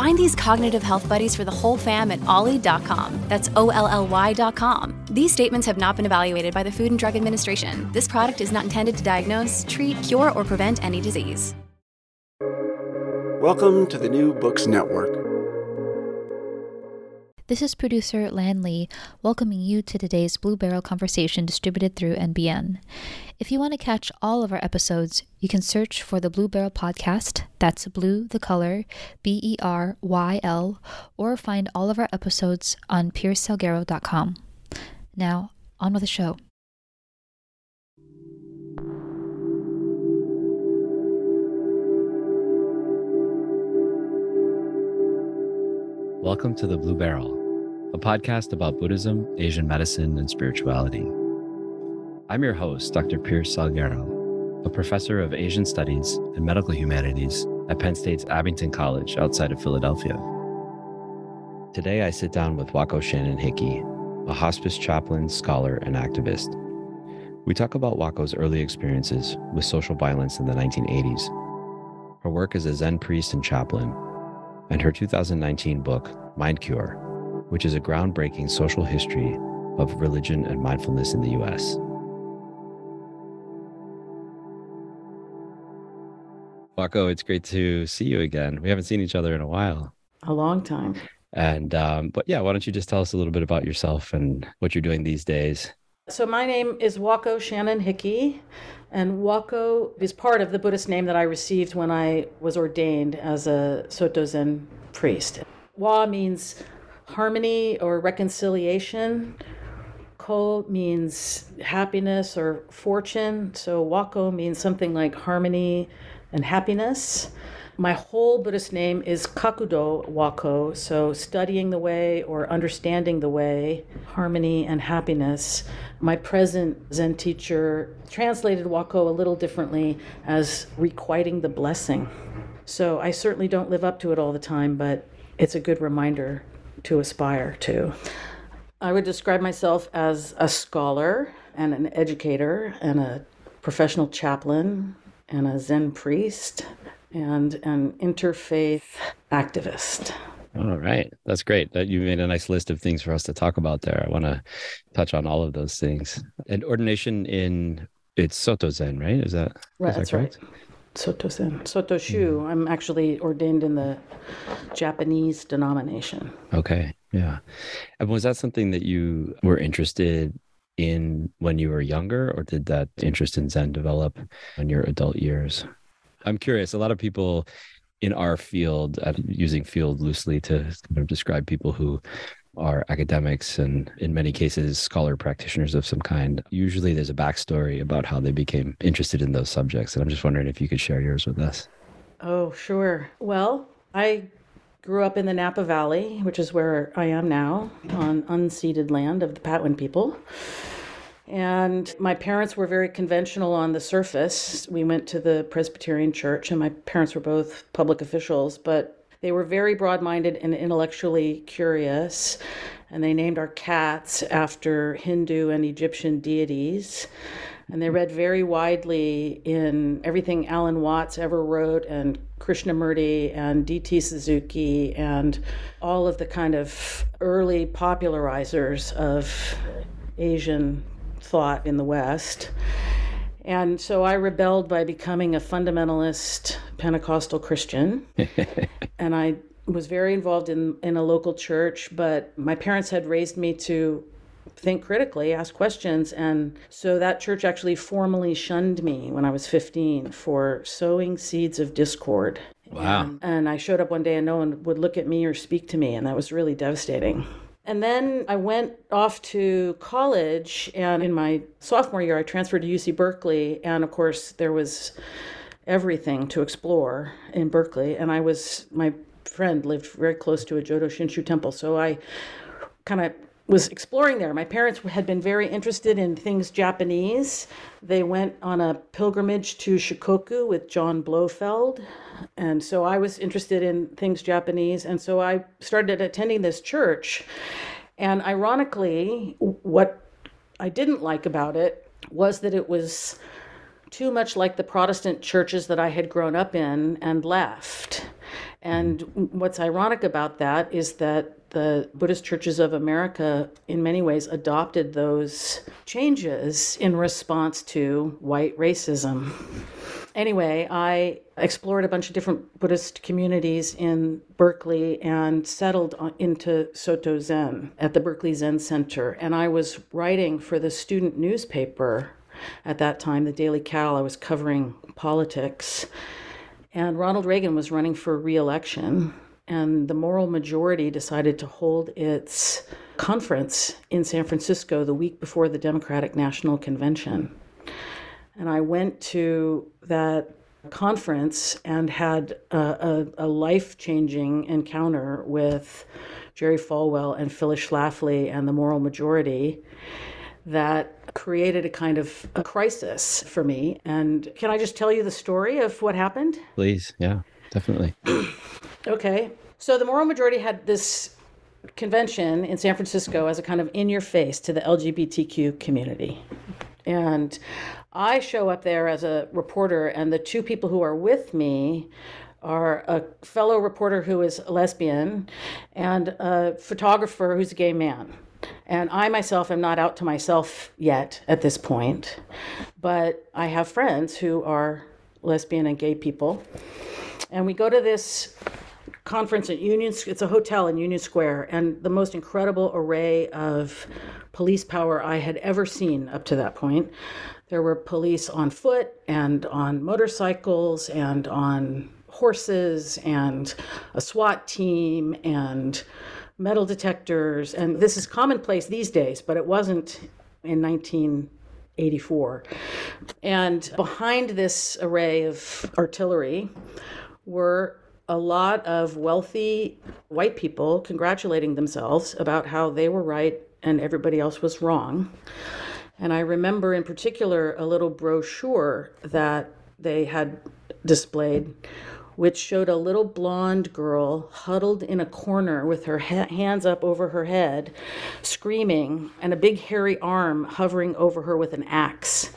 Find these cognitive health buddies for the whole fam at olly.com. That's O L L Y.com. These statements have not been evaluated by the Food and Drug Administration. This product is not intended to diagnose, treat, cure, or prevent any disease. Welcome to the New Books Network. This is producer Lan Lee welcoming you to today's Blue Beryl conversation distributed through NBN. If you want to catch all of our episodes, you can search for the Blue Beryl podcast. That's blue, the color, B E R Y L, or find all of our episodes on piercesalguero.com. Now, on with the show. Welcome to the Blue Beryl, a podcast about Buddhism, Asian medicine, and spirituality. I'm your host, Dr. Pierce Salguero, a professor of Asian Studies and Medical Humanities at Penn State's Abington College outside of Philadelphia. Today, I sit down with Wako Shannon Hickey, a hospice chaplain, scholar, and activist. We talk about Wako's early experiences with social violence in the 1980s, her work as a Zen priest and chaplain, and her 2019 book, Mind Cure, which is a groundbreaking social history of religion and mindfulness in the US. Wako, it's great to see you again. We haven't seen each other in a while. A long time. And, um, but yeah, why don't you just tell us a little bit about yourself and what you're doing these days? So, my name is Wako Shannon Hickey, and Wako is part of the Buddhist name that I received when I was ordained as a Soto Zen priest. Wa means harmony or reconciliation. Ko means happiness or fortune. So, Wako means something like harmony and happiness. My whole Buddhist name is Kakudo Wako, so studying the way or understanding the way, harmony and happiness. My present Zen teacher translated Wako a little differently as requiting the blessing. So I certainly don't live up to it all the time, but it's a good reminder to aspire to. I would describe myself as a scholar and an educator and a professional chaplain and a Zen priest and an interfaith activist. All right. That's great. That you made a nice list of things for us to talk about there. I want to touch on all of those things. And ordination in it's Soto Zen, right? Is that right? Is that's that right. Soto Zen. Soto Shu. Hmm. I'm actually ordained in the Japanese denomination. Okay. Yeah. And was that something that you were interested in when you were younger, or did that interest in Zen develop in your adult years? I'm curious. A lot of people in our field, I'm using field loosely to kind of describe people who are academics and in many cases scholar practitioners of some kind. Usually there's a backstory about how they became interested in those subjects. And I'm just wondering if you could share yours with us. Oh, sure. Well, I grew up in the Napa Valley, which is where I am now, on unceded land of the Patwin people. And my parents were very conventional on the surface. We went to the Presbyterian church, and my parents were both public officials, but they were very broad minded and intellectually curious. And they named our cats after Hindu and Egyptian deities. And they read very widely in everything Alan Watts ever wrote, and Krishnamurti and D.T. Suzuki, and all of the kind of early popularizers of Asian thought in the West. And so I rebelled by becoming a fundamentalist Pentecostal Christian. and I was very involved in, in a local church, but my parents had raised me to think critically, ask questions. And so that church actually formally shunned me when I was 15 for sowing seeds of discord. Wow. And, and I showed up one day and no one would look at me or speak to me, and that was really devastating. And then I went off to college, and in my sophomore year, I transferred to UC Berkeley. And of course, there was everything to explore in Berkeley. And I was, my friend lived very close to a Jodo Shinshu temple. So I kind of was exploring there. My parents had been very interested in things Japanese. They went on a pilgrimage to Shikoku with John Blofeld. And so I was interested in things Japanese. And so I started attending this church. And ironically, what I didn't like about it was that it was too much like the Protestant churches that I had grown up in and left. And what's ironic about that is that the Buddhist churches of America, in many ways, adopted those changes in response to white racism. Anyway, I explored a bunch of different Buddhist communities in Berkeley and settled into Soto Zen at the Berkeley Zen Center. And I was writing for the student newspaper at that time, the Daily Cal. I was covering politics. And Ronald Reagan was running for reelection and the moral majority decided to hold its conference in San Francisco the week before the Democratic National Convention. And I went to that conference and had a, a, a life changing encounter with Jerry Falwell and Phyllis Schlafly and the moral majority that created a kind of a crisis for me. And can I just tell you the story of what happened? Please, yeah, definitely. okay. So the moral majority had this convention in San Francisco as a kind of in your face to the LGBTQ community. And I show up there as a reporter, and the two people who are with me are a fellow reporter who is a lesbian and a photographer who's a gay man. And I myself am not out to myself yet at this point, but I have friends who are lesbian and gay people. And we go to this conference at Union. It's a hotel in Union Square, and the most incredible array of police power I had ever seen up to that point. There were police on foot and on motorcycles and on horses and a SWAT team and metal detectors. And this is commonplace these days, but it wasn't in 1984. And behind this array of artillery were a lot of wealthy white people congratulating themselves about how they were right and everybody else was wrong. And I remember in particular a little brochure that they had displayed, which showed a little blonde girl huddled in a corner with her ha- hands up over her head, screaming, and a big hairy arm hovering over her with an axe.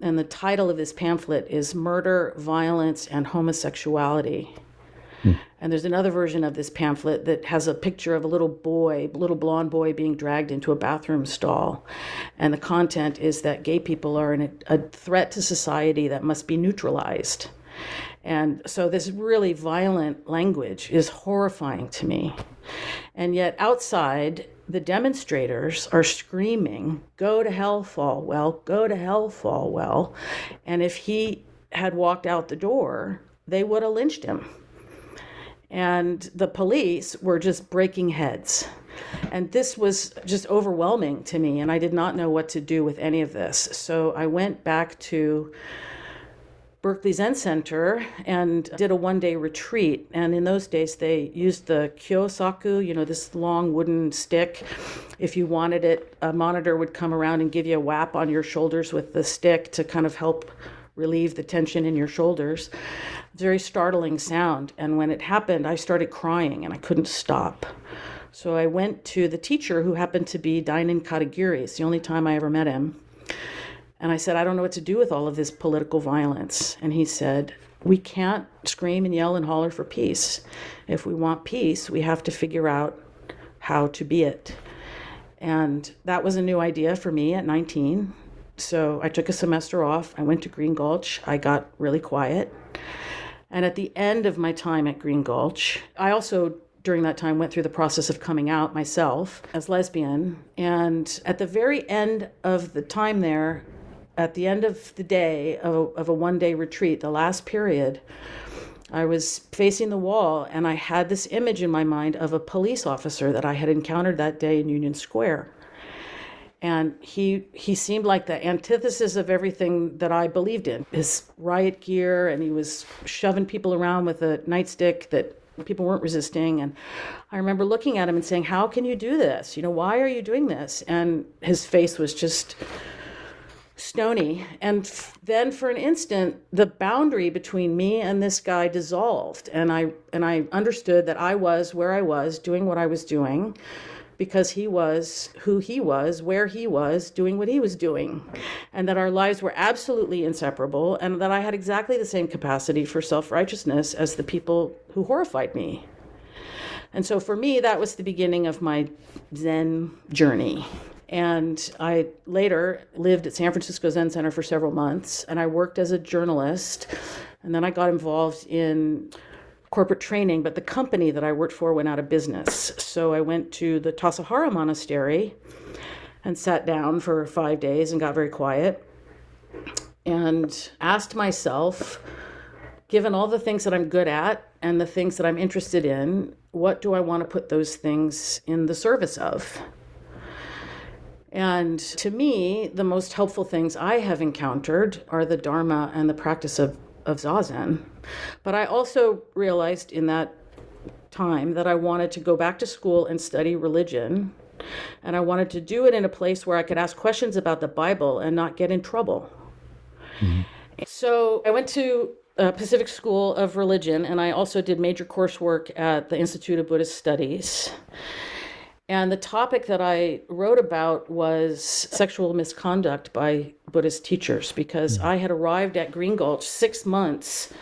And the title of this pamphlet is Murder, Violence, and Homosexuality. Hmm. And there's another version of this pamphlet that has a picture of a little boy, little blonde boy, being dragged into a bathroom stall. And the content is that gay people are a, a threat to society that must be neutralized. And so this really violent language is horrifying to me. And yet, outside, the demonstrators are screaming, Go to hell, Falwell, go to hell, Falwell. And if he had walked out the door, they would have lynched him and the police were just breaking heads. And this was just overwhelming to me, and I did not know what to do with any of this. So I went back to Berkeley Zen Center and did a one day retreat. And in those days, they used the kyosaku, you know, this long wooden stick. If you wanted it, a monitor would come around and give you a whap on your shoulders with the stick to kind of help relieve the tension in your shoulders very startling sound. And when it happened, I started crying and I couldn't stop. So I went to the teacher who happened to be Dainin Katagiri. It's the only time I ever met him. And I said, I don't know what to do with all of this political violence. And he said, We can't scream and yell and holler for peace. If we want peace, we have to figure out how to be it. And that was a new idea for me at 19. So I took a semester off. I went to Green Gulch. I got really quiet. And at the end of my time at Green Gulch, I also during that time went through the process of coming out myself as lesbian and at the very end of the time there at the end of the day of a, of a one day retreat the last period i was facing the wall and i had this image in my mind of a police officer that i had encountered that day in union square and he he seemed like the antithesis of everything that I believed in. His riot gear, and he was shoving people around with a nightstick that people weren't resisting. And I remember looking at him and saying, "How can you do this? You know, why are you doing this?" And his face was just stony. And then for an instant, the boundary between me and this guy dissolved, and I and I understood that I was where I was, doing what I was doing because he was who he was, where he was, doing what he was doing, and that our lives were absolutely inseparable, and that I had exactly the same capacity for self righteousness as the people who horrified me. And so for me, that was the beginning of my Zen journey. And I later lived at San Francisco Zen Center for several months, and I worked as a journalist. And then I got involved in corporate training, but the company that I worked for went out of business. So I went to the Tassajara Monastery and sat down for five days and got very quiet and asked myself, given all the things that I'm good at and the things that I'm interested in, what do I want to put those things in the service of? And to me, the most helpful things I have encountered are the Dharma and the practice of of Zazen. But I also realized in that time that I wanted to go back to school and study religion. And I wanted to do it in a place where I could ask questions about the Bible and not get in trouble. Mm-hmm. So I went to uh, Pacific School of Religion, and I also did major coursework at the Institute of Buddhist Studies. And the topic that I wrote about was sexual misconduct by Buddhist teachers because mm. I had arrived at Green Gulch six months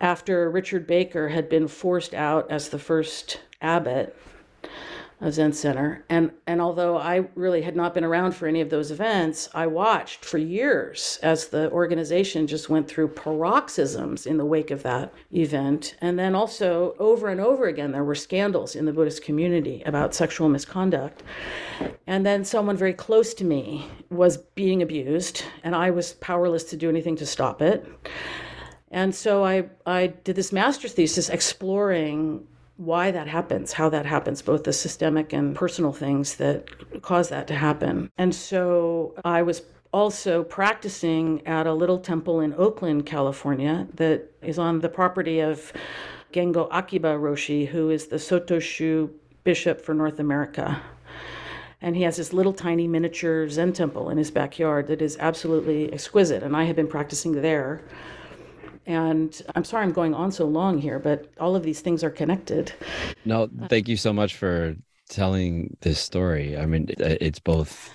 after Richard Baker had been forced out as the first abbot a Zen Center. And, and although I really had not been around for any of those events, I watched for years as the organization just went through paroxysms in the wake of that event. And then also, over and over again, there were scandals in the Buddhist community about sexual misconduct. And then someone very close to me was being abused, and I was powerless to do anything to stop it. And so I, I did this master's thesis exploring why that happens, how that happens, both the systemic and personal things that cause that to happen. And so I was also practicing at a little temple in Oakland, California, that is on the property of Gengo Akiba Roshi, who is the Sotoshu bishop for North America. And he has this little tiny miniature Zen temple in his backyard that is absolutely exquisite. And I had been practicing there and I'm sorry I'm going on so long here, but all of these things are connected. No, thank you so much for telling this story. I mean, it's both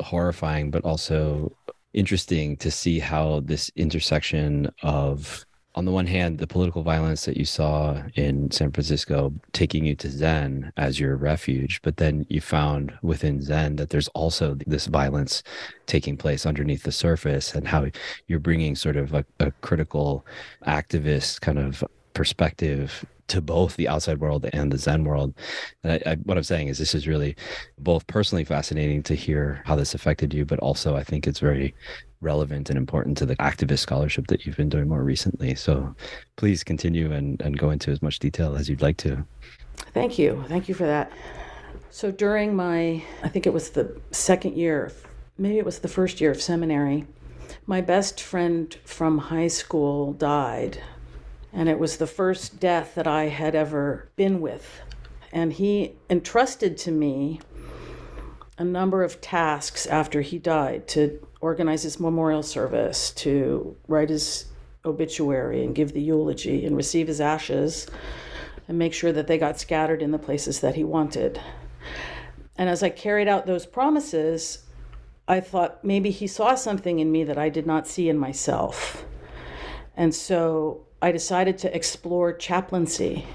horrifying, but also interesting to see how this intersection of on the one hand, the political violence that you saw in San Francisco taking you to Zen as your refuge, but then you found within Zen that there's also this violence taking place underneath the surface, and how you're bringing sort of a, a critical activist kind of perspective to both the outside world and the Zen world. And I, I, what I'm saying is, this is really both personally fascinating to hear how this affected you, but also I think it's very relevant and important to the activist scholarship that you've been doing more recently. So please continue and, and go into as much detail as you'd like to. Thank you. Thank you for that. So during my, I think it was the second year, maybe it was the first year of seminary, my best friend from high school died. And it was the first death that I had ever been with. And he entrusted to me a number of tasks after he died to organize his memorial service, to write his obituary and give the eulogy and receive his ashes and make sure that they got scattered in the places that he wanted. And as I carried out those promises, I thought maybe he saw something in me that I did not see in myself. And so I decided to explore chaplaincy.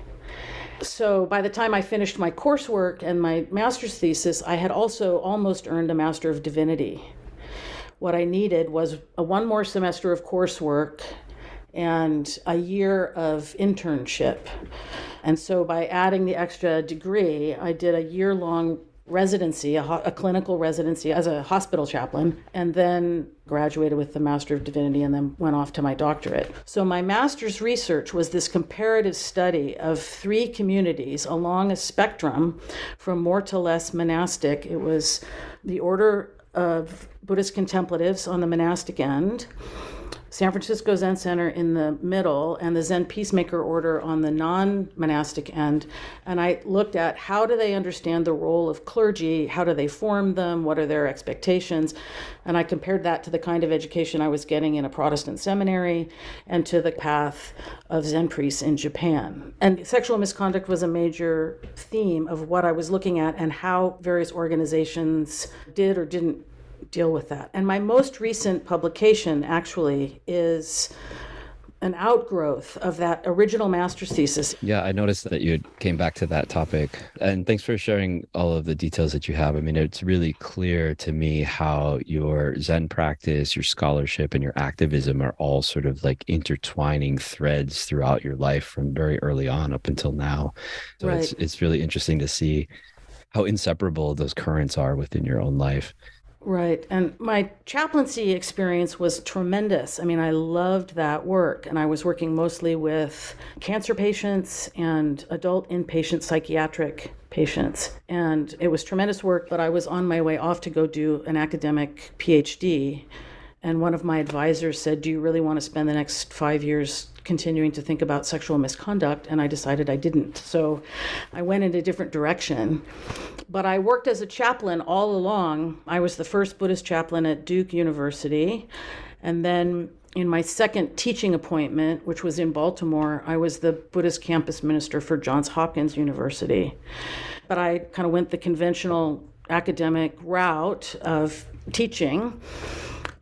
So by the time I finished my coursework and my master's thesis, I had also almost earned a Master of Divinity. What I needed was a one more semester of coursework and a year of internship. And so by adding the extra degree, I did a year long residency, a, ho- a, clinical residency as a hospital chaplain, and then graduated with the Master of Divinity and then went off to my doctorate. So, my master's research was this comparative study of three communities along a spectrum from more to less monastic. It was the order of Buddhist contemplatives on the monastic end San Francisco Zen Center in the middle and the Zen Peacemaker Order on the non monastic end. And I looked at how do they understand the role of clergy? How do they form them? What are their expectations? And I compared that to the kind of education I was getting in a Protestant seminary and to the path of Zen priests in Japan. And sexual misconduct was a major theme of what I was looking at and how various organizations did or didn't deal with that. And my most recent publication actually is an outgrowth of that original master's thesis. Yeah, I noticed that you came back to that topic. And thanks for sharing all of the details that you have. I mean, it's really clear to me how your Zen practice, your scholarship, and your activism are all sort of like intertwining threads throughout your life from very early on up until now. So right. it's it's really interesting to see how inseparable those currents are within your own life. Right. And my chaplaincy experience was tremendous. I mean, I loved that work. And I was working mostly with cancer patients and adult inpatient psychiatric patients. And it was tremendous work, but I was on my way off to go do an academic PhD. And one of my advisors said, Do you really want to spend the next five years continuing to think about sexual misconduct, and I decided I didn't. So I went in a different direction. But I worked as a chaplain all along. I was the first Buddhist chaplain at Duke University. And then in my second teaching appointment, which was in Baltimore, I was the Buddhist campus minister for Johns Hopkins University. But I kind of went the conventional academic route of teaching.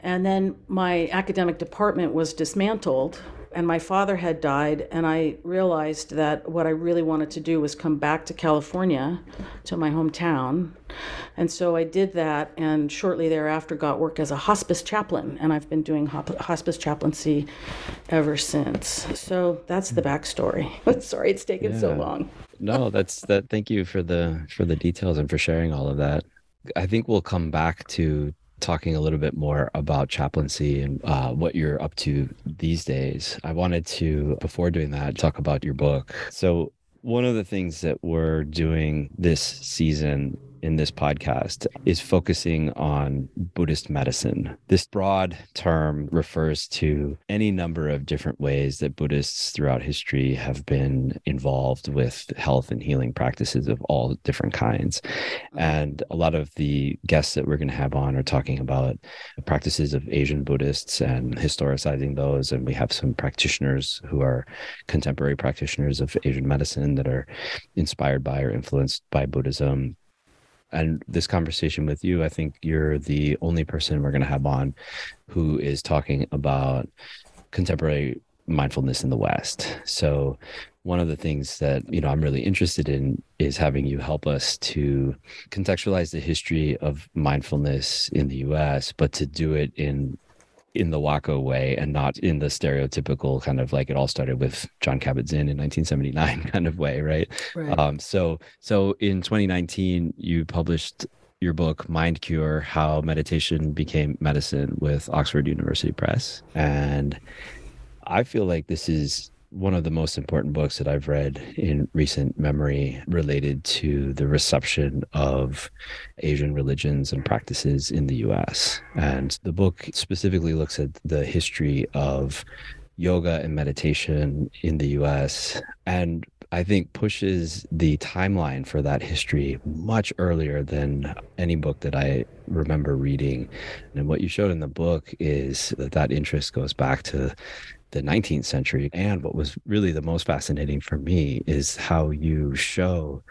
And then my academic department was dismantled and my father had died and i realized that what i really wanted to do was come back to california to my hometown. And so i did that and shortly thereafter got work as a hospice chaplain and i've been doing hospice chaplaincy ever since. So that's the backstory. Sorry it's taken yeah. so long. No that's that thank you for the for the details and for sharing all of that. I think we'll come back to talking a little bit more about chaplaincy and uh, what you're up to these days. I wanted to, before doing that, talk about your book. So, one of the things that we're doing this season in this podcast is focusing on Buddhist medicine. This broad term refers to any number of different ways that Buddhists throughout history have been involved with health and healing practices of all different kinds. And a lot of the guests that we're going to have on are talking about practices of Asian Buddhists and historicizing those. And we have some practitioners who are contemporary practitioners of Asian medicine that are inspired by or influenced by Buddhism and this conversation with you, I think you're the only person we're going to have on who is talking about contemporary mindfulness in the West. So, one of the things that you know I'm really interested in is having you help us to contextualize the history of mindfulness in the U.S., but to do it in in the Wako way and not in the stereotypical kind of like it all started with John Kabat-Zinn in 1979 kind of way, right? right. Um, so so in 2019 you published your book Mind Cure: How Meditation Became Medicine with Oxford University Press, and I feel like this is one of the most important books that I've read in recent memory related to the reception of Asian religions and practices in the US. And the book specifically looks at the history of yoga and meditation in the US and I think pushes the timeline for that history much earlier than any book that I remember reading. And what you showed in the book is that that interest goes back to the 19th century. And what was really the most fascinating for me is how you show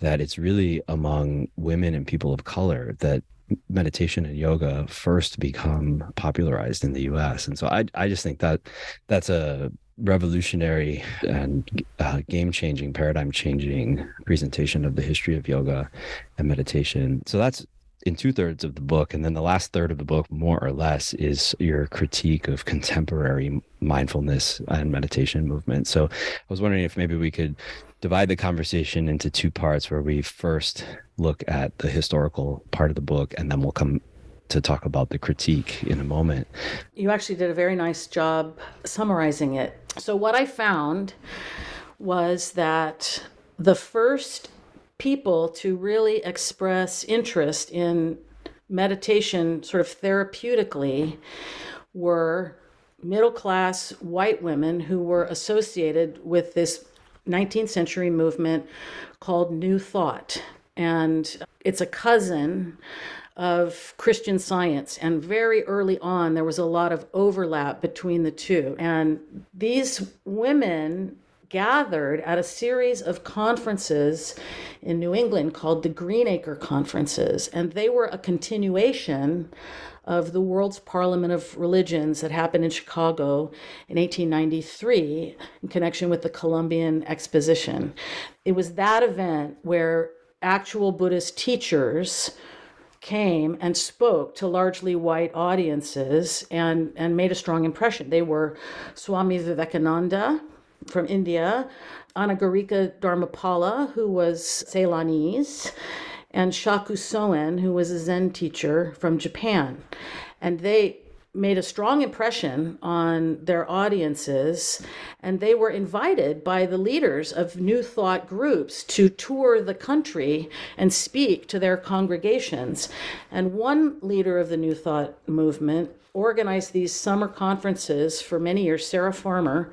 that it's really among women and people of color that meditation and yoga first become popularized in the US. And so I, I just think that that's a revolutionary and uh, game changing, paradigm changing presentation of the history of yoga and meditation. So that's in two thirds of the book. And then the last third of the book, more or less, is your critique of contemporary mindfulness and meditation movement. So I was wondering if maybe we could divide the conversation into two parts where we first look at the historical part of the book and then we'll come to talk about the critique in a moment. You actually did a very nice job summarizing it. So, what I found was that the first people to really express interest in meditation, sort of therapeutically, were middle class white women who were associated with this 19th century movement called New Thought. And it's a cousin of Christian science. And very early on, there was a lot of overlap between the two. And these women gathered at a series of conferences in New England called the Green Acre Conferences. And they were a continuation of the World's Parliament of Religions that happened in Chicago in 1893 in connection with the Columbian Exposition. It was that event where actual Buddhist teachers came and spoke to largely white audiences and, and made a strong impression. They were Swami Vivekananda from India, Anagarika Dharmapala, who was Ceylonese, and Shaku Soen, who was a Zen teacher from Japan. And they made a strong impression on their audiences, and they were invited by the leaders of New Thought groups to tour the country and speak to their congregations. And one leader of the New Thought movement organized these summer conferences for many years, Sarah Farmer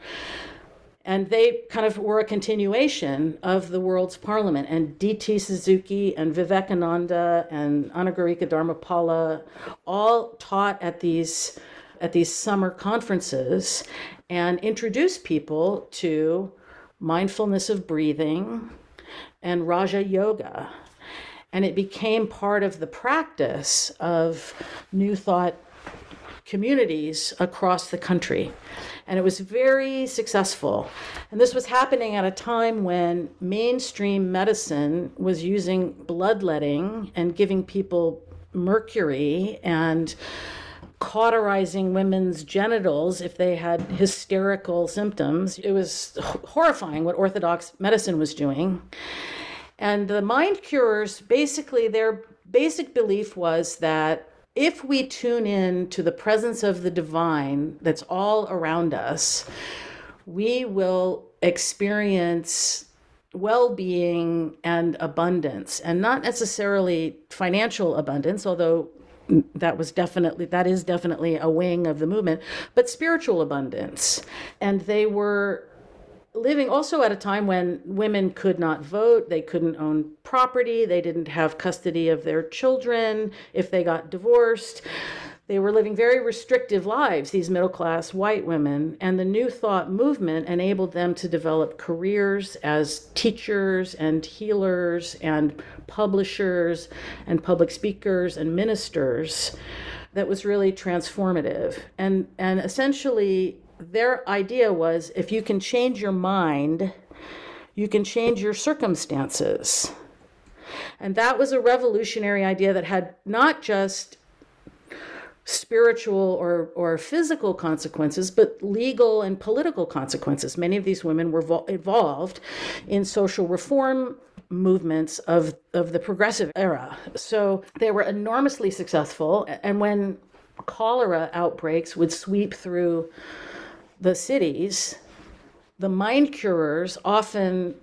and they kind of were a continuation of the world's parliament. And D.T. Suzuki and Vivekananda and Anagarika Dharmapala all taught at these at these summer conferences and introduced people to mindfulness of breathing and Raja Yoga. And it became part of the practice of New Thought communities across the country and it was very successful. And this was happening at a time when mainstream medicine was using bloodletting and giving people mercury and cauterizing women's genitals if they had hysterical symptoms. It was horrifying what Orthodox medicine was doing. And the mind curers basically, their basic belief was that if we tune in to the presence of the divine that's all around us, we will experience well being and abundance, and not necessarily financial abundance, although that was definitely that is definitely a wing of the movement but spiritual abundance. And they were living also at a time when women could not vote, they couldn't own property, they didn't have custody of their children if they got divorced. They were living very restrictive lives, these middle class white women, and the New Thought movement enabled them to develop careers as teachers and healers and publishers and public speakers and ministers that was really transformative. And, and essentially, their idea was if you can change your mind, you can change your circumstances. And that was a revolutionary idea that had not just spiritual or, or physical consequences, but legal and political consequences. Many of these women were vo- involved in social reform movements of, of the progressive era. So they were enormously successful. And when cholera outbreaks would sweep through the cities, the mind curers often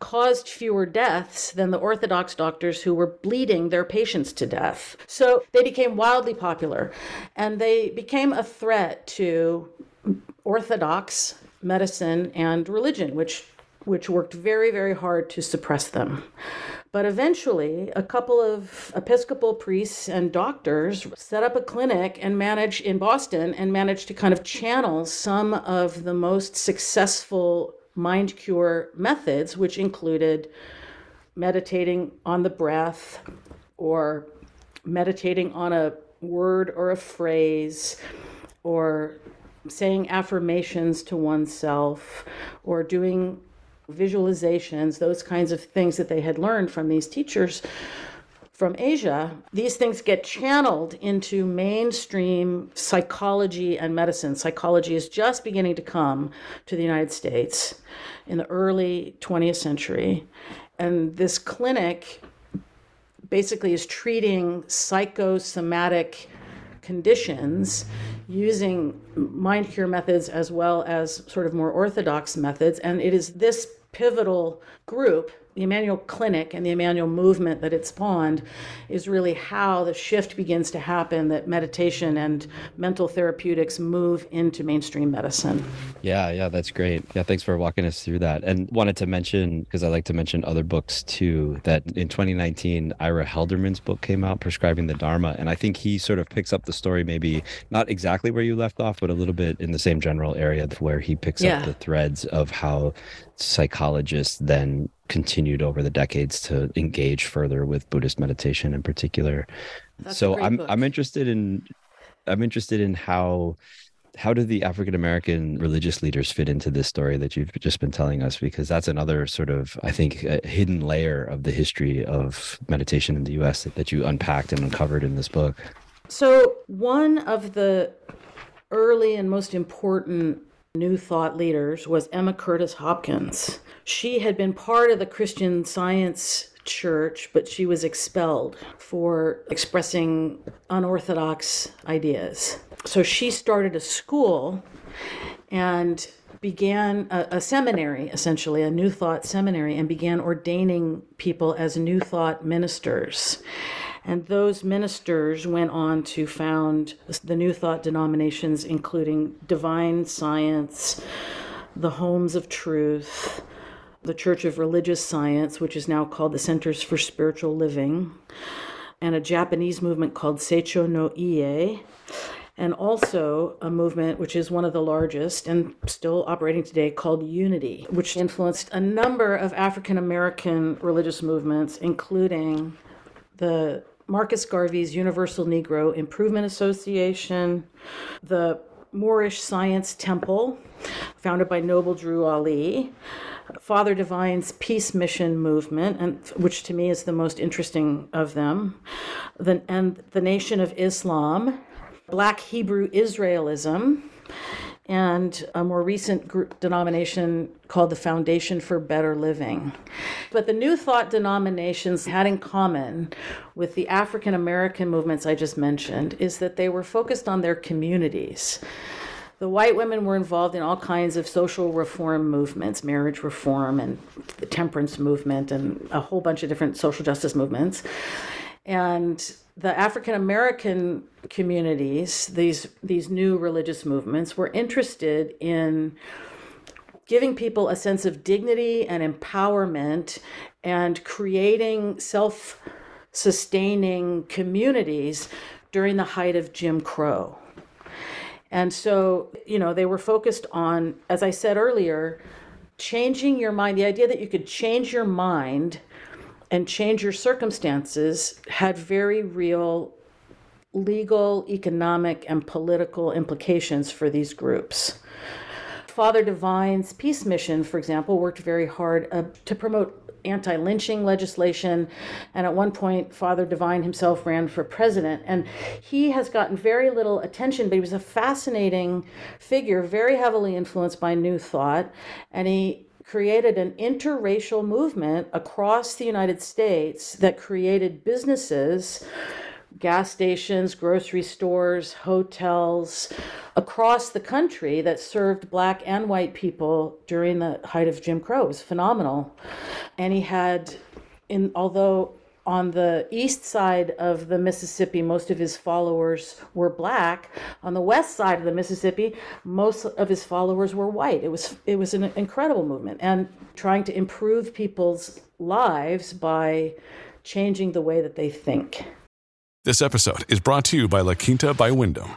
caused fewer deaths than the Orthodox doctors who were bleeding their patients to death. So they became wildly popular and they became a threat to Orthodox medicine and religion, which which worked very, very hard to suppress them. But eventually, a couple of Episcopal priests and doctors set up a clinic and managed in Boston and managed to kind of channel some of the most successful mind cure methods, which included meditating on the breath or meditating on a word or a phrase or saying affirmations to oneself or doing visualizations, those kinds of things that they had learned from these teachers from Asia, these things get channeled into mainstream psychology and medicine. Psychology is just beginning to come to the United States in the early 20th century. And this clinic basically is treating psychosomatic conditions using mind cure methods as well as sort of more orthodox methods. And it is this pivotal group the Emmanuel Clinic and the Emmanuel movement that it spawned is really how the shift begins to happen that meditation and mental therapeutics move into mainstream medicine. Yeah, yeah, that's great. Yeah, thanks for walking us through that. And wanted to mention, because I like to mention other books too, that in 2019, Ira Helderman's book came out, Prescribing the Dharma. And I think he sort of picks up the story, maybe not exactly where you left off, but a little bit in the same general area where he picks yeah. up the threads of how psychologists then continued over the decades to engage further with Buddhist meditation in particular. That's so I'm book. I'm interested in I'm interested in how how do the African American religious leaders fit into this story that you've just been telling us? Because that's another sort of, I think, hidden layer of the history of meditation in the US that, that you unpacked and uncovered in this book. So, one of the early and most important new thought leaders was Emma Curtis Hopkins. She had been part of the Christian Science church, but she was expelled for expressing unorthodox ideas. So she started a school and began a, a, seminary, essentially, a New Thought seminary, and began ordaining people as New Thought ministers. And those ministers went on to found the New Thought denominations, including Divine Science, the Homes of Truth, the Church of Religious Science, which is now called the Centers for Spiritual Living, and a Japanese movement called Seicho no Ie, and also a movement which is one of the largest and still operating today called Unity, which influenced a number of African American religious movements, including the Marcus Garvey's Universal Negro Improvement Association, the Moorish Science Temple, founded by Noble Drew Ali, Father Divine's Peace Mission movement, and which to me is the most interesting of them, the, and the Nation of Islam, Black Hebrew Israelism, and a more recent group denomination called the Foundation for Better Living. But the New Thought denominations had in common with the African American movements I just mentioned is that they were focused on their communities. The white women were involved in all kinds of social reform movements, marriage reform, and the temperance movement, and a whole bunch of different social justice movements. And the African American communities, these these new religious movements, were interested in giving people a sense of dignity and empowerment and creating self sustaining communities during the height of Jim Crow. And so, you know, they were focused on, as I said earlier, changing your mind, the idea that you could change your mind and change your circumstances had very real legal, economic, and political implications for these groups. Father Divine's peace mission, for example, worked very hard uh, to promote anti lynching legislation. And at one point, Father Divine himself ran for president. And he has gotten very little attention, but he was a fascinating figure, very heavily influenced by New Thought. And he created an interracial movement across the United States that created businesses, gas stations, grocery stores, hotels across the country that served black and white people during the height of Jim Crow. It was phenomenal. And he had in although on the east side of the Mississippi, most of his followers were black. On the west side of the Mississippi, most of his followers were white. It was it was an incredible movement and trying to improve people's lives by changing the way that they think. This episode is brought to you by La Quinta by Wyndham.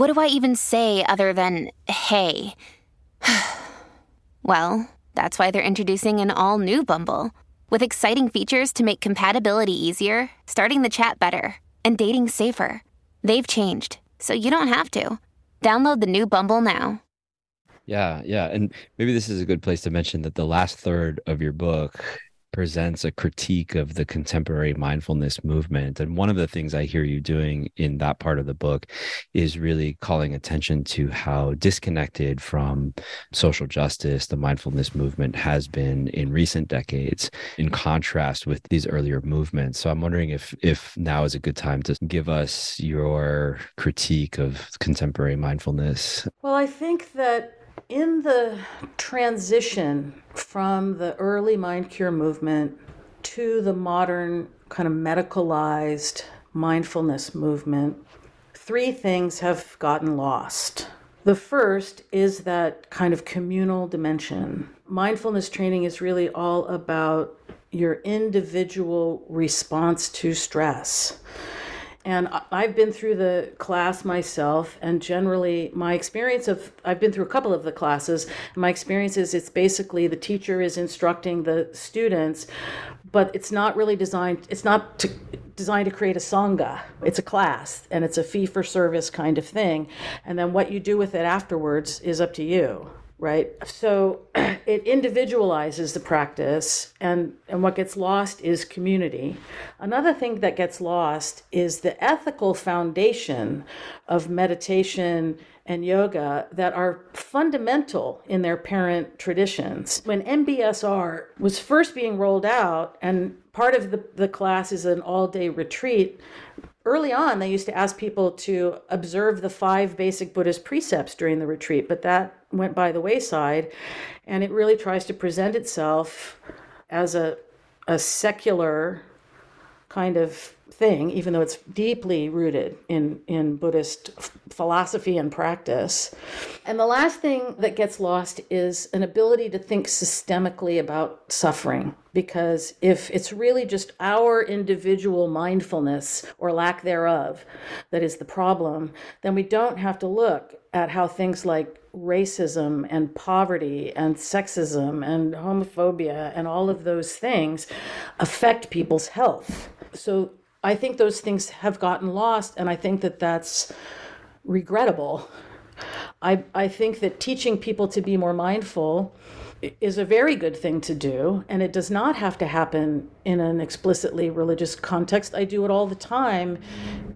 what do I even say other than hey? well, that's why they're introducing an all new Bumble with exciting features to make compatibility easier, starting the chat better, and dating safer. They've changed, so you don't have to. Download the new Bumble now. Yeah, yeah. And maybe this is a good place to mention that the last third of your book presents a critique of the contemporary mindfulness movement. And one of the things I hear you doing in that part of the book is really calling attention to how disconnected from social justice the mindfulness movement has been in recent decades, in contrast with these earlier movements. So I'm wondering if if now is a good time to give us your critique of contemporary mindfulness. Well, I think that in the transition from the early mind cure movement to the modern kind of medicalized mindfulness movement, three things have gotten lost. The first is that kind of communal dimension. Mindfulness training is really all about your individual response to stress. And I've been through the class myself, and generally, my experience of I've been through a couple of the classes. My experience is it's basically the teacher is instructing the students, but it's not really designed. It's not to, designed to create a sangha. It's a class, and it's a fee for service kind of thing. And then what you do with it afterwards is up to you right? So it individualizes the practice, and, and what gets lost is community. Another thing that gets lost is the ethical foundation of meditation and yoga that are fundamental in their parent traditions. When MBSR was first being rolled out, and part of the, the class is an all day retreat, early on they used to ask people to observe the five basic Buddhist precepts during the retreat, but that went by the wayside. And it really tries to present itself as a, a secular kind of thing, even though it's deeply rooted in, in Buddhist philosophy and practice. And the last thing that gets lost is an ability to think systemically about suffering. Because if it's really just our individual mindfulness or lack thereof that is the problem, then we don't have to look at how things like racism and poverty and sexism and homophobia and all of those things affect people's health. So I think those things have gotten lost, and I think that that's regrettable. I, I think that teaching people to be more mindful is a very good thing to do, and it does not have to happen in an explicitly religious context. I do it all the time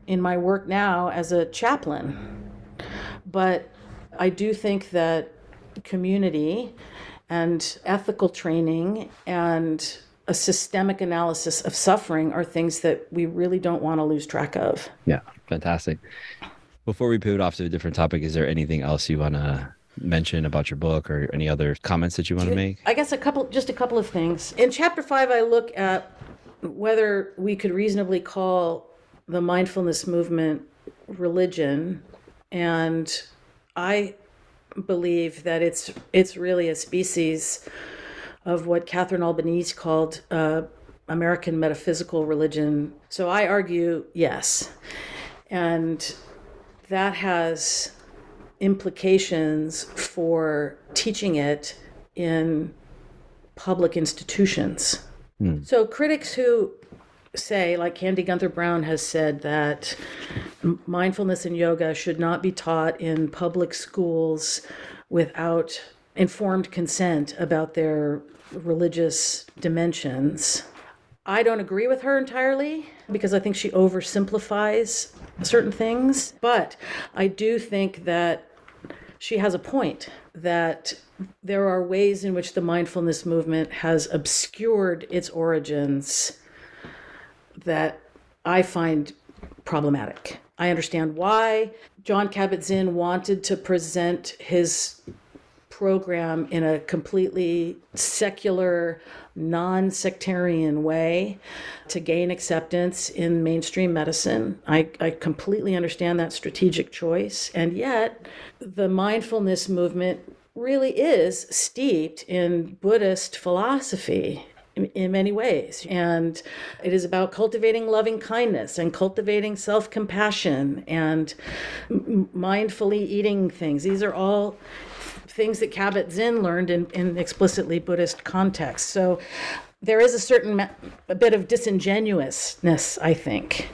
in my work now as a chaplain. But I do think that community and ethical training and a systemic analysis of suffering are things that we really don't want to lose track of. Yeah, fantastic. Before we pivot off to a different topic, is there anything else you want to mention about your book or any other comments that you want to make? I guess a couple, just a couple of things. In chapter five, I look at whether we could reasonably call the mindfulness movement religion, and I believe that it's it's really a species of what Catherine Albanese called uh, American metaphysical religion. So I argue yes. And that has implications for teaching it in public institutions. Mm. So critics who say, like Candy Gunther Brown has said, that mindfulness and yoga should not be taught in public schools without informed consent about their religious dimensions. I don't agree with her entirely because I think she oversimplifies certain things, but I do think that she has a point that there are ways in which the mindfulness movement has obscured its origins that I find problematic. I understand why Jon Kabat-Zinn wanted to present his program in a completely secular, non sectarian way to gain acceptance in mainstream medicine. I, I completely understand that strategic choice. And yet, the mindfulness movement really is steeped in Buddhist philosophy in, in, many ways. And it is about cultivating loving kindness and cultivating self compassion and mindfully eating things. These are all things that Kabat Zinn learned in, in explicitly Buddhist context. So there is a certain a bit of disingenuousness, I think.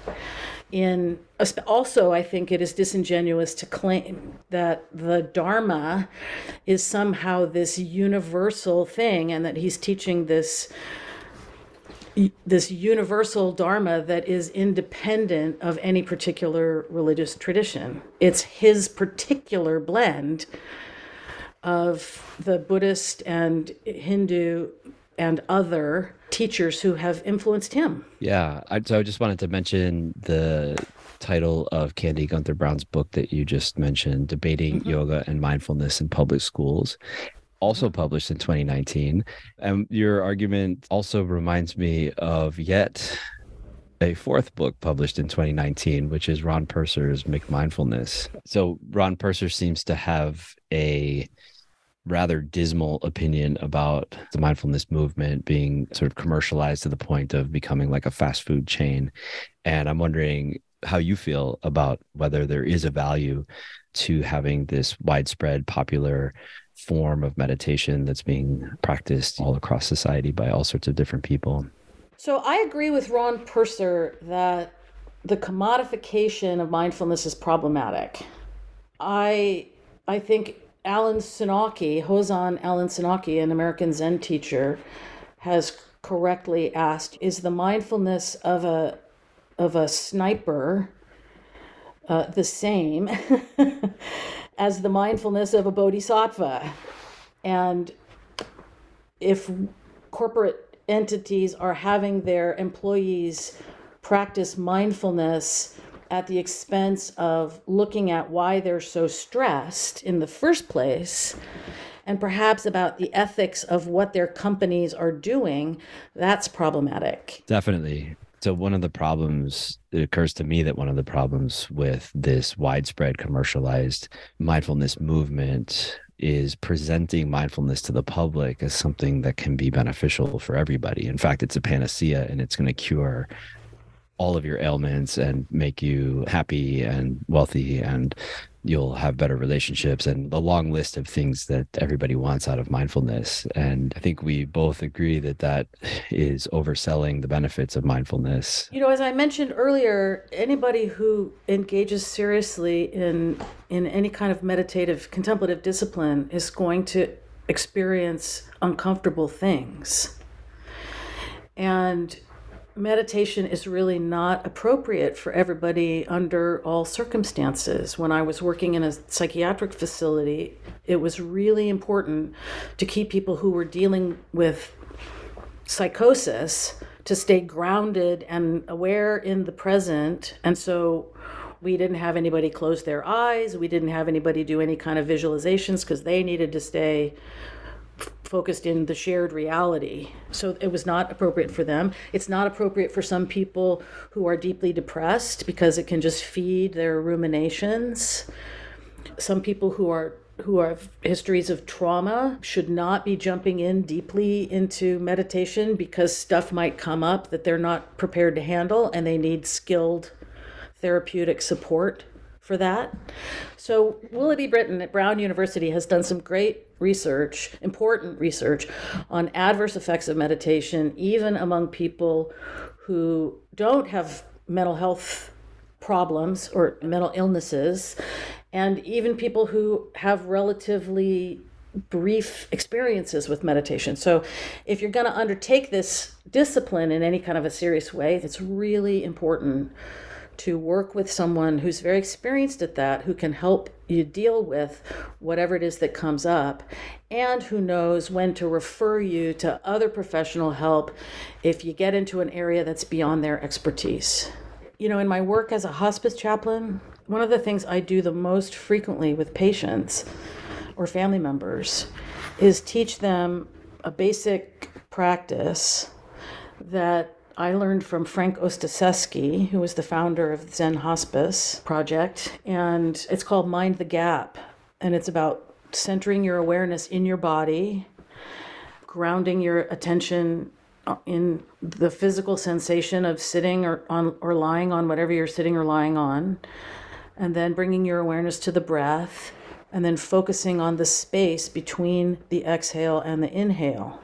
In also, I think it is disingenuous to claim that the Dharma is somehow this universal thing, and that he's teaching this this universal dharma that is independent of any particular religious tradition. It's his particular blend of the Buddhist and Hindu and other teachers who have influenced him. Yeah. I, so I just wanted to mention the title of Candy Gunther Brown's book that you just mentioned, Debating mm-hmm. Yoga and Mindfulness in Public Schools. Also mm-hmm. published in 2019. And your argument also reminds me of yet a fourth book published in 2019, which is Ron Purser's McMindfulness. So Ron Purser seems to have a rather dismal opinion about the mindfulness movement being sort of commercialized to the point of becoming like a fast food chain. And I'm wondering how you feel about whether there is a value to having this widespread popular form of meditation that's being practiced all across society by all sorts of different people. So I agree with Ron Purser that the commodification of mindfulness is problematic. I I think Alan Senauke, Hozan Alan Senauke, an American Zen teacher, has correctly asked, is the mindfulness of a of a sniper uh, the same as the mindfulness of a bodhisattva? And if corporate entities are having their employees practice mindfulness at the expense of looking at why they're so stressed in the first place and perhaps about the ethics of what their companies are doing, that's problematic. Definitely. So, one of the problems, it occurs to me that one of the problems with this widespread commercialized mindfulness movement is presenting mindfulness to the public as something that can be beneficial for everybody. In fact, it's a panacea and it's going to cure all of your ailments and make you happy and wealthy and you'll have better relationships and the long list of things that everybody wants out of mindfulness. And i think we both agree that that is overselling the benefits of mindfulness. You know as i mentioned earlier anybody who engages seriously in in any kind of meditative contemplative discipline is going to experience uncomfortable things. And meditation is really not appropriate for everybody under all circumstances. When I was working in a psychiatric facility, it was really important to keep people who were dealing with psychosis to stay grounded and aware in the present. And so we didn't have anybody close their eyes. We didn't have anybody do any kind of visualizations because they needed to stay focused in the shared reality. So it was not appropriate for them. It's not appropriate for some people who are deeply depressed because it can just feed their ruminations. Some people who are who have histories of trauma should not be jumping in deeply into meditation because stuff might come up that they're not prepared to handle and they need skilled therapeutic support for that. So, Willoughby Britton at Brown University has done some great research, important research, on adverse effects of meditation, even among people who don't have mental health problems or mental illnesses, and even people who have relatively brief experiences with meditation. So, if you're going to undertake this discipline in any kind of a serious way, it's really important to work with someone who's very experienced at that, who can help you deal with whatever it is that comes up, and who knows when to refer you to other professional help if you get into an area that's beyond their expertise. you know, in my work as a hospice chaplain, one of the things I do the most frequently with patients or family members is teach them a basic practice that I learned from Frank Ostaseski, who was the founder of the Zen Hospice Project, and it's called Mind the Gap. And it's about centering your awareness in your body, grounding your attention in the physical sensation of sitting or on or lying on whatever you're sitting or lying on, and then bringing your awareness to the breath, and then focusing on the space between the exhale and the inhale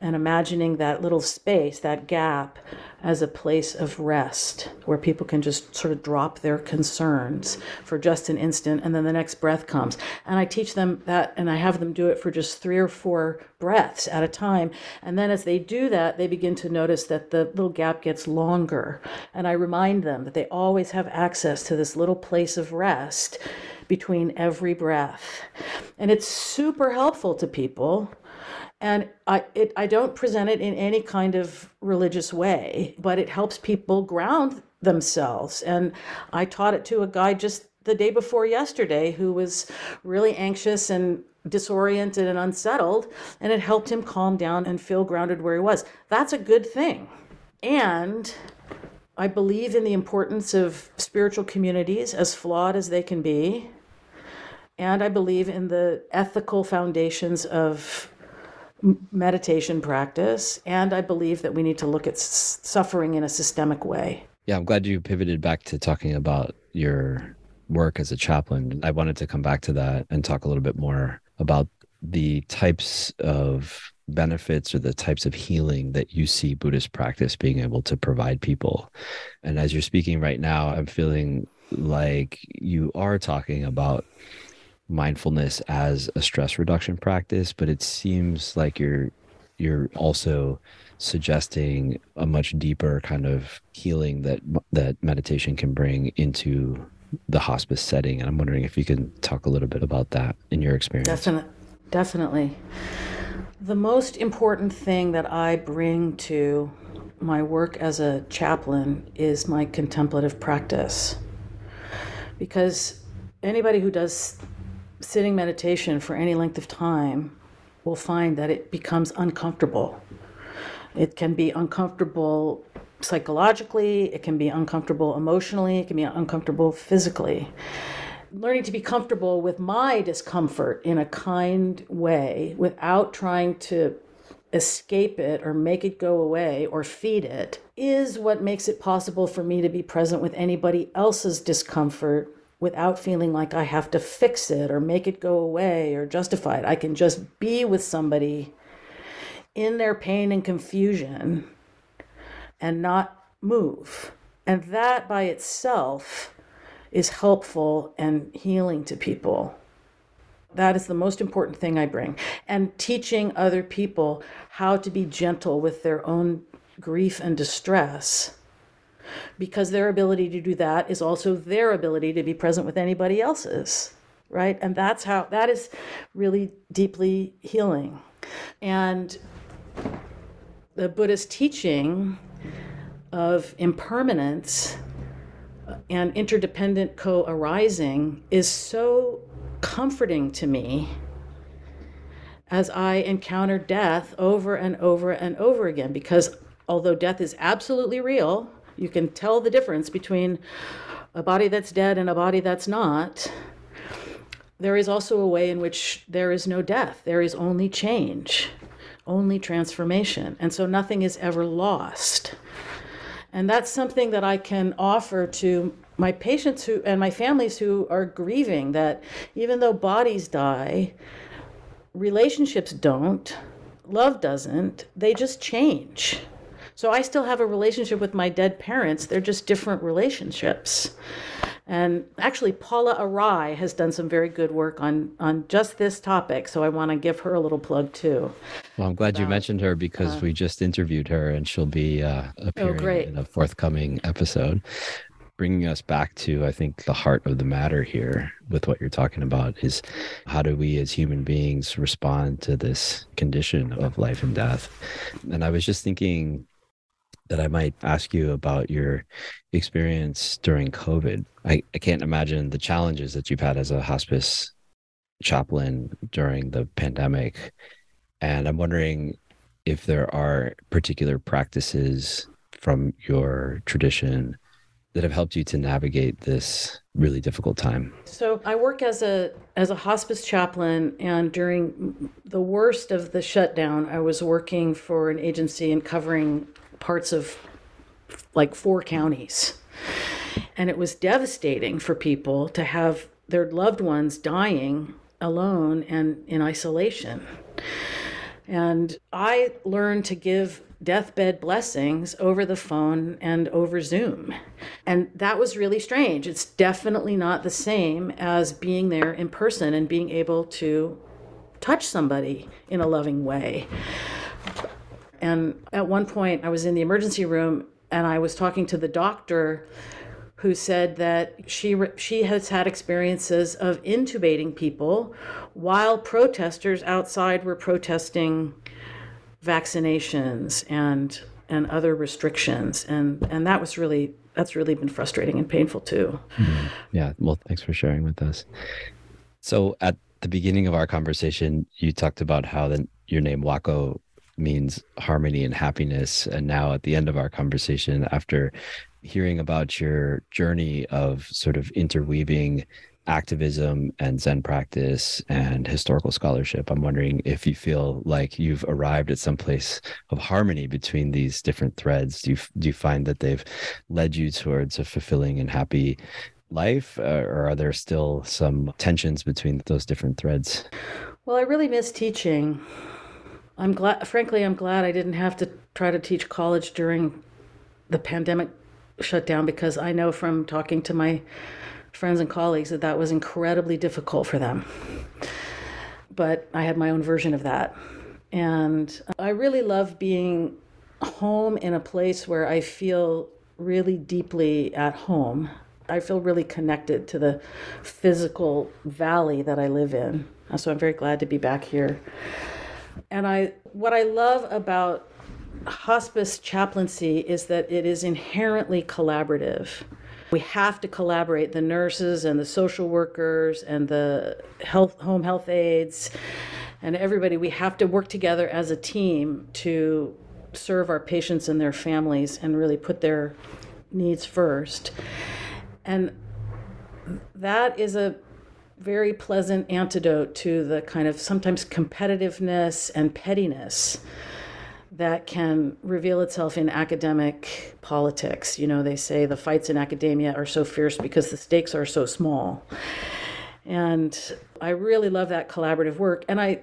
and imagining that little space, that gap, as a place of rest where people can just sort of drop their concerns for just an instant and then the next breath comes. And I teach them that and I have them do it for just three or four breaths at a time. And then as they do that, they begin to notice that the little gap gets longer. And I remind them that they always have access to this little place of rest between every breath. And it's super helpful to people and I, it, I don't present it in any kind of religious way, but it helps people ground themselves. And I taught it to a guy just the day before yesterday who was really anxious and disoriented and unsettled, and it helped him calm down and feel grounded where he was. That's a good thing. And I believe in the importance of spiritual communities, as flawed as they can be. And I believe in the ethical foundations of meditation practice. And I believe that we need to look at s- suffering in a systemic way. Yeah, I'm glad you pivoted back to talking about your work as a chaplain. I wanted to come back to that and talk a little bit more about the types of benefits or the types of healing that you see Buddhist practice being able to provide people. And as you're speaking right now, I'm feeling like you are talking about mindfulness as a stress reduction practice, but it seems like you're you're also suggesting a much deeper kind of healing that that meditation can bring into the hospice setting. And i'm wondering if you can talk a little bit about that in your experience. Definitely definitely. The most important thing that i bring to my work as a chaplain is my contemplative practice. Because anybody who does sitting meditation for any length of time will find that it becomes uncomfortable. It can be uncomfortable psychologically, it can be uncomfortable emotionally, it can be uncomfortable physically. Learning to be comfortable with my discomfort in a kind way without trying to escape it or make it go away or feed it is what makes it possible for me to be present with anybody else's discomfort without feeling like I have to fix it or make it go away or justify it. I can just be with somebody in their pain and confusion and not move. And that by itself is helpful and healing to people. That is the most important thing I bring. And teaching other people how to be gentle with their own grief and distress because their ability to do that is also their ability to be present with anybody else's right? And that's how that is really deeply healing. And the buddhist teaching of impermanence and interdependent co-arising is so comforting to me as I encounter death over and over and over again because although death is absolutely real you can tell the difference between a body that's dead and a body that's not. There is also a way in which there is no death, there is only change, only transformation. And so nothing is ever lost. And that's something that I can offer to my patients who and my families who are grieving that even though bodies die, relationships don't, love doesn't, they just change. So I still have a relationship with my dead parents. They're just different relationships. And actually, Paula Arai has done some very good work on, on just this topic. So I want to give her a little plug too. Well, I'm glad about, you mentioned her because uh, we just interviewed her and she'll be uh, appearing oh, in a forthcoming episode. Bringing us back to, I think, the heart of the matter here with what you're talking about is how do we as human beings respond to this condition of life and death? And I was just thinking that I might ask you about your experience during COVID. I, I can't imagine the challenges that you've had as a hospice chaplain during the pandemic. And I'm wondering if there are particular practices from your tradition that have helped you to navigate this really difficult time? So I work as a as a hospice chaplain and during the worst of the shutdown I was working for an agency and covering parts of like four counties. And it was devastating for people to have their loved ones dying alone and in isolation. And I learned to give deathbed blessings over the phone and over Zoom. And that was really strange. It's definitely not the same as being there in person and being able to touch somebody in a loving way. And at one point, I was in the emergency room and I was talking to the doctor who said that she she has had experiences of intubating people while protesters outside were protesting vaccinations and and other restrictions. And and that was really that's really been frustrating and painful too. Mm-hmm. yeah. Well thanks for sharing with us. So at the beginning of our conversation you talked about how the, your name wakoh means harmony and happiness and now at the end of our conversation after hearing about your journey of sort of interweaving activism and Zen practice and historical scholarship. I'm wondering if you feel like you've arrived at some place of harmony between these different threads. Do you do you find that they've led you towards a fulfilling and happy life, uh, or are there still some tensions between those different threads? Well, I really miss teaching. I'm glad, frankly, I'm glad I didn't have to try to teach college during the pandemic shutdown because I know from talking to my friends and colleagues that that was incredibly difficult for them. But I had my own version of that. And I really love being home in a place where I feel really deeply at home. I feel really connected to the physical valley that I live in. So I'm very glad to be back here. And I what I love about hospice chaplaincy is that it is inherently collaborative. We have to collaborate the nurses and the social workers and the health home health aides and everybody. We have to work together as a team to serve our patients and their families and really put their needs first. And that is a very pleasant antidote to the kind of sometimes competitiveness and pettiness that can reveal itself in academic politics. You know, they say the fights in academia are so fierce because the stakes are so small. And I really love that collaborative work. And I,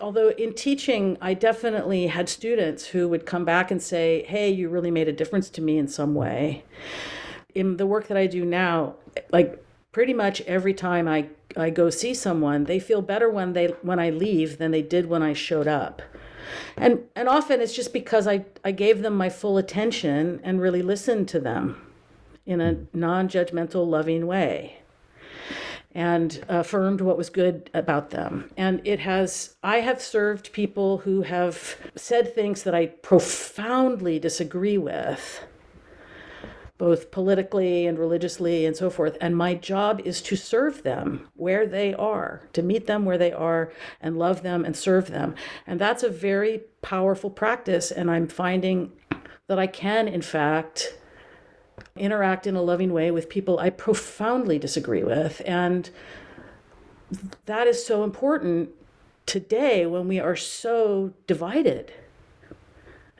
although in teaching, I definitely had students who would come back and say, hey, you really made a difference to me in some way. In the work that I do now, like pretty much every time I, I go see someone, they feel better when they when I leave than they did when I showed up and and often it's just because I I gave them my full attention and really listened to them in a non-judgmental, loving way and affirmed what was good about them. And it has, I have served people who have said things that I profoundly disagree with both politically and religiously and so forth. And my job is to serve them where they are, to meet them where they are and love them and serve them. And that's a very powerful practice. And I'm finding that I can, in fact, interact in a loving way with people I profoundly disagree with. And that is so important today when we are so divided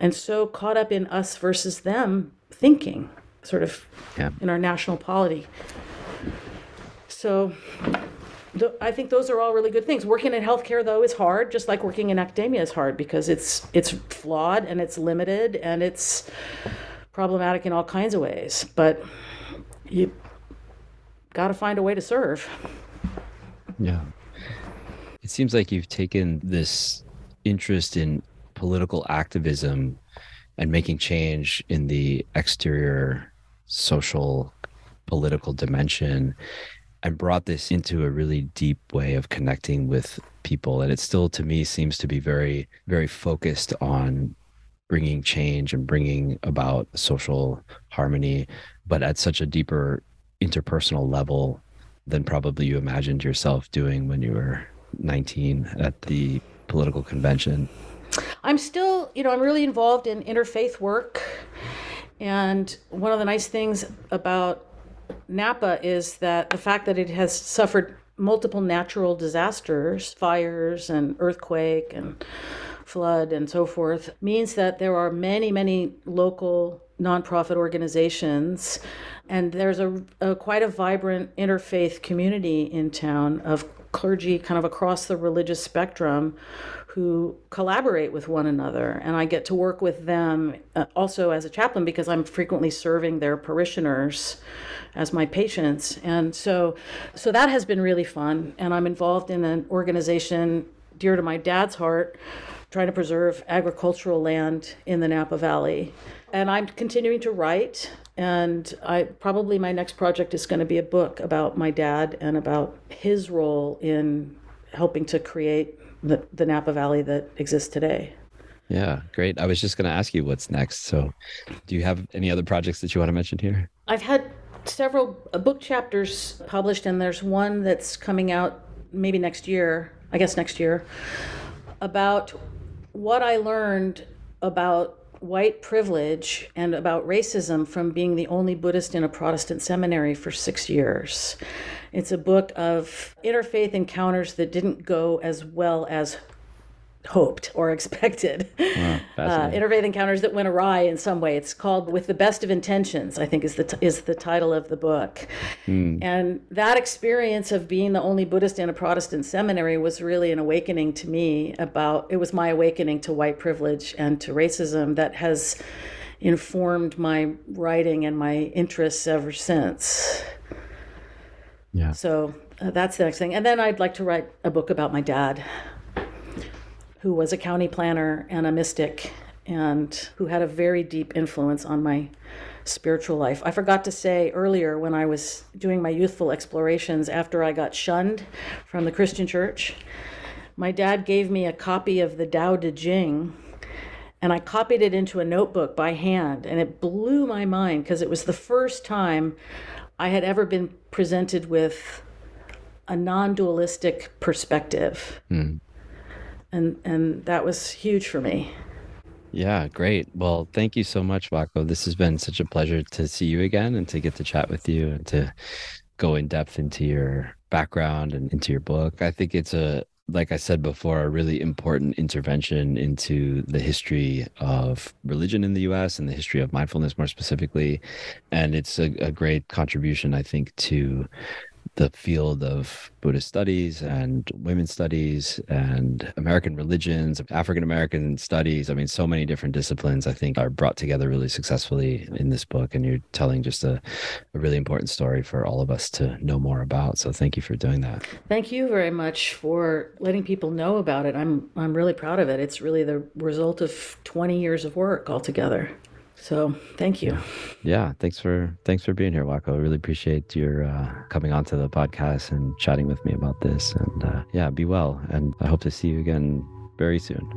and so caught up in us versus them thinking sort of yeah. in our national polity. So th- I think those are all really good things. Working in healthcare though is hard, just like working in academia is hard because it's it's flawed and it's limited and it's problematic in all kinds of ways. But you got to find a way to serve. Yeah. It seems like you've taken this interest in political activism and making change in the exterior social political dimension and brought this into a really deep way of connecting with people and it still to me seems to be very very focused on bringing change and bringing about social harmony, but at such a deeper interpersonal level than probably you imagined yourself doing when you were 19 at the political convention. I'm still, you know, I'm really involved in interfaith work. And one of the nice things about Napa is that the fact that it has suffered multiple natural disasters, fires and earthquake and flood and so forth, means that there are many, many local nonprofit organizations. And there's a, a quite a vibrant interfaith community in town of clergy kind of across the religious spectrum who collaborate with one another. And I get to work with them uh, also as a chaplain because I'm frequently serving their parishioners as my patients. And so, so that has been really fun. And I'm involved in an organization dear to my dad's heart, trying to preserve agricultural land in the Napa Valley. And I'm continuing to write. And I probably my next project is going to be a book about my dad and about his role in helping to create the, the Napa Valley that exists today. Yeah, great. I was just going to ask you what's next. So, do you have any other projects that you want to mention here? I've had several uh, book chapters published, and there's one that's coming out maybe next year, I guess next year, about what I learned about white privilege and about racism from being the only Buddhist in a Protestant seminary for six years. It's a book of interfaith encounters that didn't go as well as hoped or expected. Wow, uh, interfaith encounters that went awry in some way. It's called "With the Best of Intentions." I think is the t- is the title of the book. Mm. And that experience of being the only Buddhist in a Protestant seminary was really an awakening to me about. It was my awakening to white privilege and to racism that has informed my writing and my interests ever since. Yeah. So uh, that's the next thing. And then I'd like to write a book about my dad, who was a county planner and a mystic, and who had a very deep influence on my spiritual life. I forgot to say earlier when I was doing my youthful explorations after I got shunned from the Christian church, my dad gave me a copy of the Tao Te Ching and I copied it into a notebook by hand and it blew my mind because it was the first time I had ever been presented with a non-dualistic perspective. Mm. And and that was huge for me. Yeah, great. Well, thank you so much, Wakoh. This has been such a pleasure to see you again and to get to chat with you and to go in depth into your background and into your book. I think it's a like I said before, a really important intervention into the history of religion in the US and the history of mindfulness more specifically. And it's a, a great contribution, I think, to the field of Buddhist studies and women's studies and American religions, African American studies. I mean, so many different disciplines I think are brought together really successfully in this book. And you're telling just a, a really important story for all of us to know more about. So thank you for doing that. Thank you very much for letting people know about it. I'm I'm really proud of it. It's really the result of 20 years of work altogether. So thank you. Yeah, thanks for thanks for being here, Wakoh. I really appreciate your uh, coming onto the podcast and chatting with me about this. And uh, yeah, be well, and I hope to see you again very soon.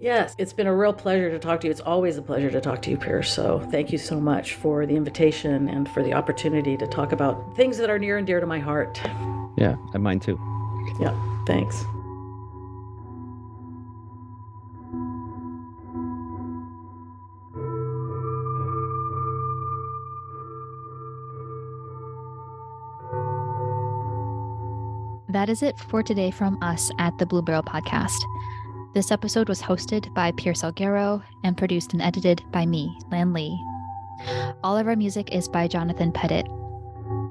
Yes, it's been a real pleasure to talk to you. It's always a pleasure to talk to you, Pierce. So thank you so much for the invitation and for the opportunity to talk about things that are near and dear to my heart. Yeah, and mine too. Yeah, thanks. That is it for today from us at the Blue Beryl Podcast. This episode was hosted by Pierce Salguero and produced and edited by me, Lan Lee. All of our music is by Jonathan Pettit.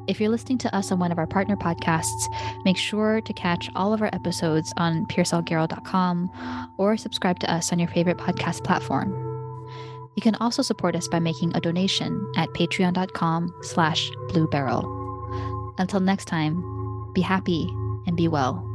If you're listening to us on one of our partner podcasts, make sure to catch all of our episodes on piercesalguero.com or subscribe to us on your favorite podcast platform. You can also support us by making a donation at patreon.com slash blueberyl. Until next time, be happy be well.